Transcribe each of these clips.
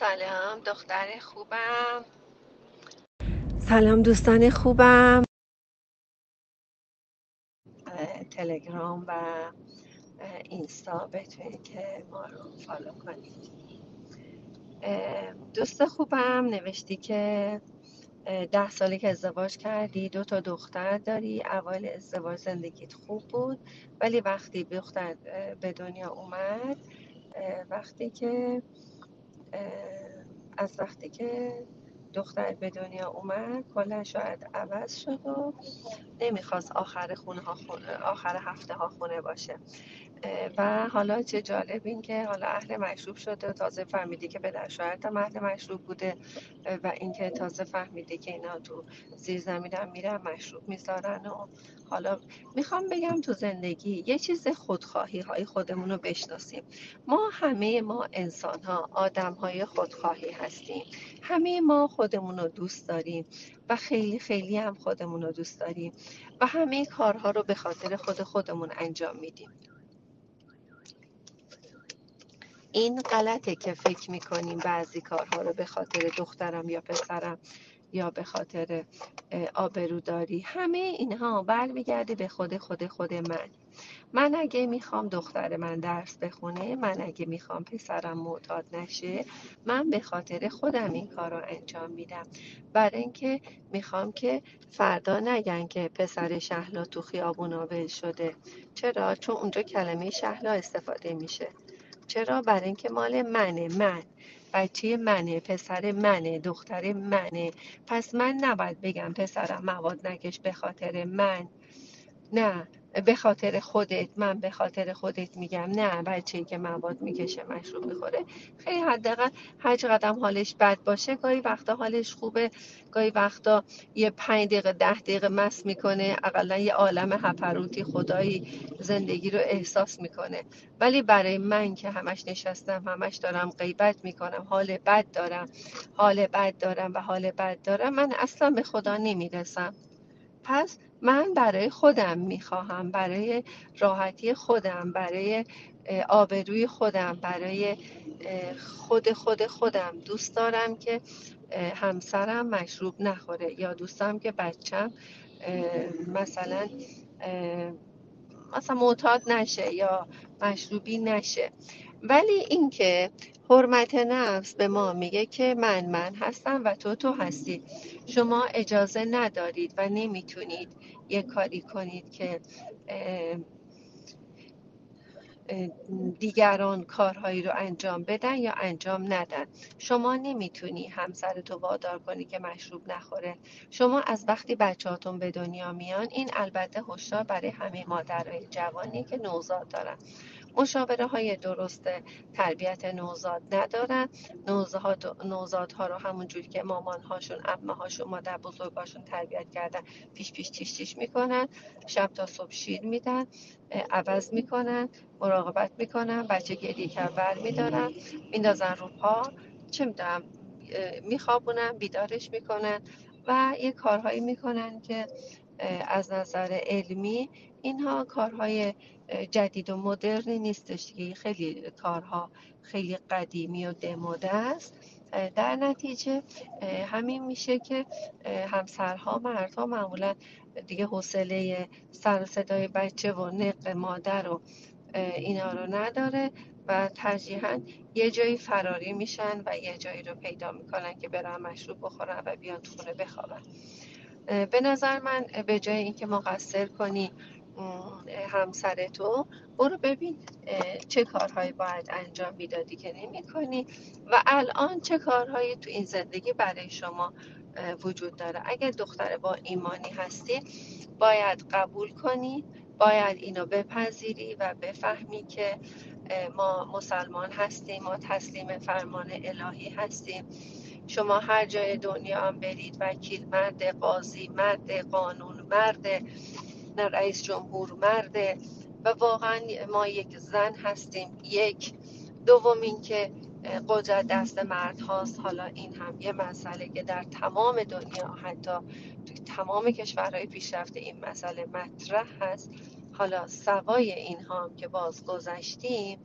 سلام دختر خوبم. سلام دوستان خوبم. تلگرام و اینستا بتونید که ما رو فالو کنید. دوست خوبم نوشتی که ده سالی که ازدواج کردی دو تا دختر داری اول ازدواج زندگیت خوب بود ولی وقتی دختر به دنیا اومد وقتی که از وقتی که دختر به دنیا اومد کلا شاید عوض شد و نمی‌خواست آخر خونه ها خونه آخر هفته ها خونه باشه. و حالا چه جالب این که حالا اهل مشروب شده تازه فهمیدی که پدر شوهرت هم اهل مشروب بوده و اینکه تازه فهمیدی که اینا تو زیر زمین هم میرن مشروب می‌ذارن و حالا می‌خوام بگم تو زندگی یه چیز خودخواهی های خودمون رو بشناسیم. ما همه ما انسان ها آدم های خودخواهی هستیم. همه ما خودمون رو دوست داریم و خیلی خیلی هم خودمون رو دوست داریم و همه کارها رو به خاطر خود خودمون انجام میدیم. این غلطه که فکر می‌کنیم بعضی کارها رو به خاطر دخترم یا پسرم یا به خاطر آبروداری همه اینها برمیگرده به خود خود خود من. من اگه می‌خوام دختر من درس بخونه من اگه می‌خوام پسرم معتاد نشه من به خاطر خودم این کار رو انجام میدم. برای اینکه می‌خوام که فردا نگن که پسر شهلا تو خیابون ول شده. چرا؟ چون اونجا کلمه شهلا استفاده میشه. چرا؟ برای اینکه مال منه من. بچه منه پسر منه دختر منه. پس من نباید بگم پسرم مواد نکش به خاطر من. نه به خاطر خودت من به خاطر خودت میگم نه بچه که مواد می‌کشه مشروب می‌خوره خیلی حداقل هر قدم حالش بد باشه گاهی وقتا حالش خوبه گاهی وقتا یه پنج دقیقه ده دقیقه مست می‌کنه اقلا یه عالم هپروتی خدایی زندگی رو احساس می‌کنه. ولی برای من که همش نشستم همش دارم غیبت می‌کنم حال بد دارم حال بد دارم و حال بد دارم من اصلا به خدا نمی‌رسم. پس من برای خودم می‌خواهم برای راحتی خودم برای آبروی خودم برای خود خود خودم. دوست دارم که همسرم مشروب نخوره یا دوستم که بچم مثلا مثلا معتاد نشه یا مشروبی نشه. ولی اینکه حرمت نفس به ما میگه که من من هستم و تو تو هستی. شما اجازه ندارید و نمی‌تونید یه کاری کنید که دیگران کارهایی رو انجام بدن یا انجام ندن. شما نمی‌تونی همسرتو وادار کنی که مشروب نخوره. شما از وقتی بچهاتون به دنیا میان این البته هشدار برای همه مادرای جوانی که نوزاد دارن. مشاوره های درست تربیت نوزاد ندارن. نوزاد نوزادها رو همونجوری که مامان هاشون امه هاشون مادر بزرگاشون تربیت کردن پیش پیش تیش تیش می‌کنن. شب تا صبح شیر میدن عوض می‌کنن مراقبت می‌کنن بچه گریه کرد بر میدارن میندازن رو پا چه می‌دونم میخوابونن بیدارش می‌کنن و یه کارهایی می‌کنن که از نظر علمی اینها کارهای جدید و مدرنی نیستش دیگه. خیلی کارها خیلی قدیمی و دموده است. در نتیجه همین میشه که همسرها مردها معمولا دیگه حوصله سر صدای بچه و نق مادر و اینا رو نداره و ترجیحا یه جایی فراری میشن و یه جایی رو پیدا می‌کنن که برن مشروب بخورن و بیان تو خونه بخوابن. به نظر من به جای اینکه مقصر کنی همسر تو. برو ببین چه کارهایی باید انجام می‌دادی که نمی کنی و الان چه کارهایی تو این زندگی برای شما وجود داره. اگر دختر با ایمانی هستی باید قبول کنی باید اینو بپذیری و بفهمی که ما مسلمان هستیم ما تسلیم فرمان الهی هستیم. شما هر جای دنیا هم برید وکیل مرد قاضی مرد قانون مرد رئیس جمهور مرده و واقعا ما یک زن هستیم. یک. دوم اینکه قدرت دست مرد هاست. حالا این هم یه مسئله که در تمام دنیا حتی تمام کشورهای پیشرفته این مسئله مطرح هست. حالا سوای این هم که باز گذشتیم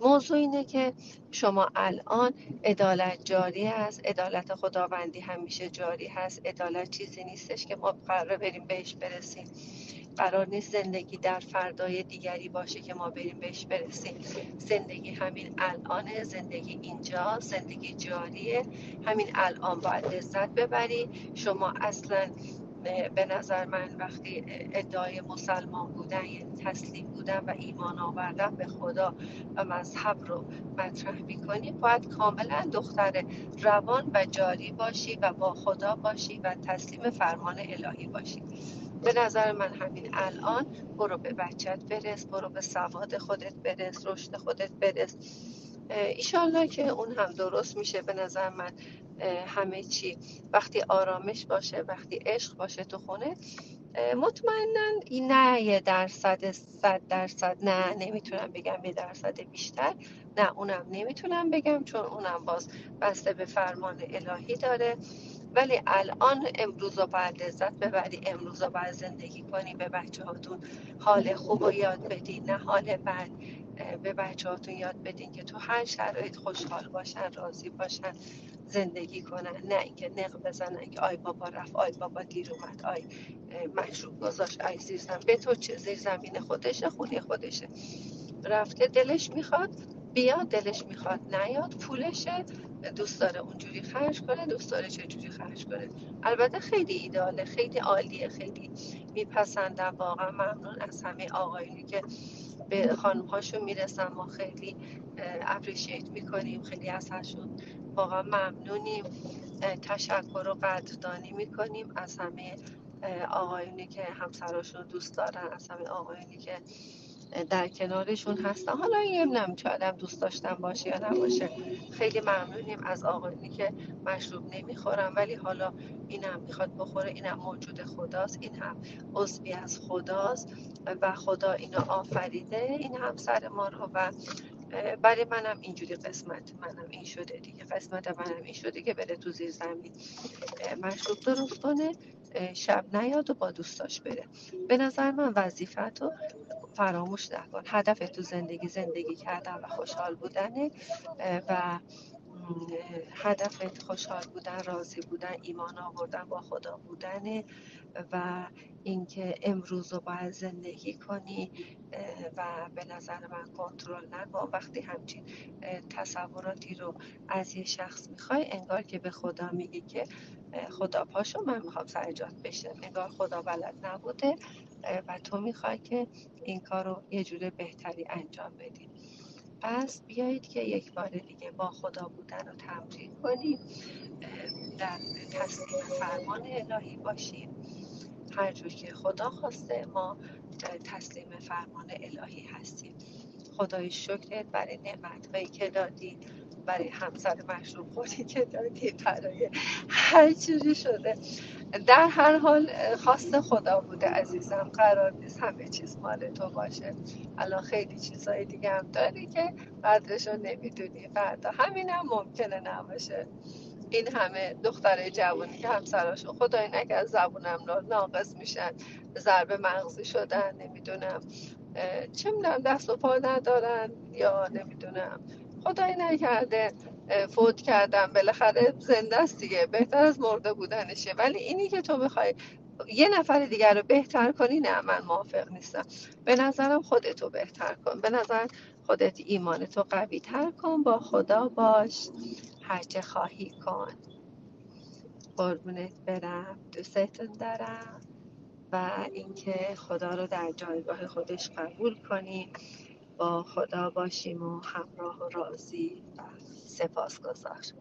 موضوع اینه که شما الان عدالت جاری است عدالت خداوندی همیشه جاری هست. عدالت چیزی نیستش که ما قرار بریم بهش برسیم. قرار نیست زندگی در فردای دیگری باشه که ما بریم بهش برسیم. زندگی همین الانه زندگی اینجا زندگی جاریه. همین الان باید لذت ببری. شما اصلا به نظر من وقتی ادعای مسلمان بودن یعنی تسلیم بودن و ایمان آوردن به خدا و مذهب رو مطرح می‌کنی باید کاملا دختر روان و جاری باشی و با خدا باشی و تسلیم فرمان الهی باشی. به نظر من همین الان برو به بچت برس برو به سواد خودت برس رشد خودت برس. ایشالله که اون هم درست میشه به نظر من. همه چی. وقتی آرامش باشه وقتی عشق باشه تو خونه مطمئنا نه یه درصد صد درصد نه نمی‌تونم بگم یه درصد بیشتر. نه اونم نمی‌تونم بگم چون اونم باز بسته به فرمان الهی داره. ولی الان امروز رو باید لذت ببری امروز رو باید زندگی کنی به بچه هاتون حال خوب رو یاد بدی نه حال بد. به بچه هاتون یاد بدین که تو هر شرایط خوشحال باشن راضی باشن زندگی کنن. نه اینکه نق بزنن که آی بابا رفت آی بابا دیر اومد آی مشروب گذاشت آی زیر به تو چه؟ زیر زمین خودشه خونه خودشه. رفته دلش می‌خواد بیاد دلش می‌خواد. نیاد پولشه. دوست داره اونجوری خرج کنه دوست داره چجوری خرج کنه. البته خیلی ایداله خیلی عالیه خیلی میپسندم واقعا ممنون از همه آقایونی که به خانم هاشون می‌رسن. ما خیلی اپریشیت می‌کنیم خیلی ازشون واقعا ممنونیم. تشکر و قدردانی می‌کنیم از همه آقایونی که همسراشون دوست دارن از همه آقایونی که در کنارشون هستن حالا این نمیشه آدم دوست داشتن باشه یا نباشه. خیلی ممنونیم از آقایونی که مشروب نمی‌خورن ولی حالا اینم می‌خواد بخوره. اینم موجود خداست. این هم عضوی از خداست و خدا اینو آفریده. این هم سر ما رو و برای منم اینجوری قسمت منم این شده دیگه. قسمت منم این شده که بره تو زیر زمین. مشروب درست کنه شب نیاد و با دوستاش بره. به نظر من وظیفت رو فراموش نکن. هدف تو زندگی زندگی کردن و خوشحال بودنه. و هدفت خوشحال بودن راضی بودن ایمان آوردن با خدا بودنه. و اینکه امروز رو باید زندگی کنی و به نظر من کنترل نکن. وقتی همچین تصوراتی رو از یه شخص می‌خوای انگار که به خدا میگی که خدا پاشو من می‌خوام سرجات بشه انگار خدا بلد نبوده. و تو می‌خوای که این کار رو یه جور بهتری انجام بدی. پس بیایید که یک بار دیگه با خدا بودن رو تمرین کنیم. در تسلیم فرمان الهی باشیم. هر جور که خدا خواسته ما تسلیم فرمان الهی هستیم. خدای شکرت برای نعمت که دادی برای همسر مشروب خوری که دادی برای هر چیزی شده. در هر حال خواست خدا بوده عزیزم قرار نیست همه چیز مال تو باشه. الان خیلی چیزهای دیگه هم داری که قدرش رو نمی‌دونی. فردا همین هم ممکنه نباشه. این همه دختر جوانی که همسراشون خدای نکرد زبونم ناقص میشن. ضربه مغزی شدن نمی‌دونم. چه می‌دونم دست و پا ندارن یا نمی‌دونم. خدای نکرده فوت کردن بالاخره زنده است دیگه. بهتر از مرده بودنشه. ولی اینی که تو می‌خوای یه نفر دیگر رو بهتر کنی نه من موافق نیستم. به نظرم خودتو بهتر کن. به نظر خودت ایمانتو قوی تر کن. با خدا باش. هرچه خواهی کن. قربونت برم. دوستتون دارم. و اینکه خدا رو در جایگاه خودش قبول کنیم با خدا باشیم و همراه و راضی و سپاسگزار.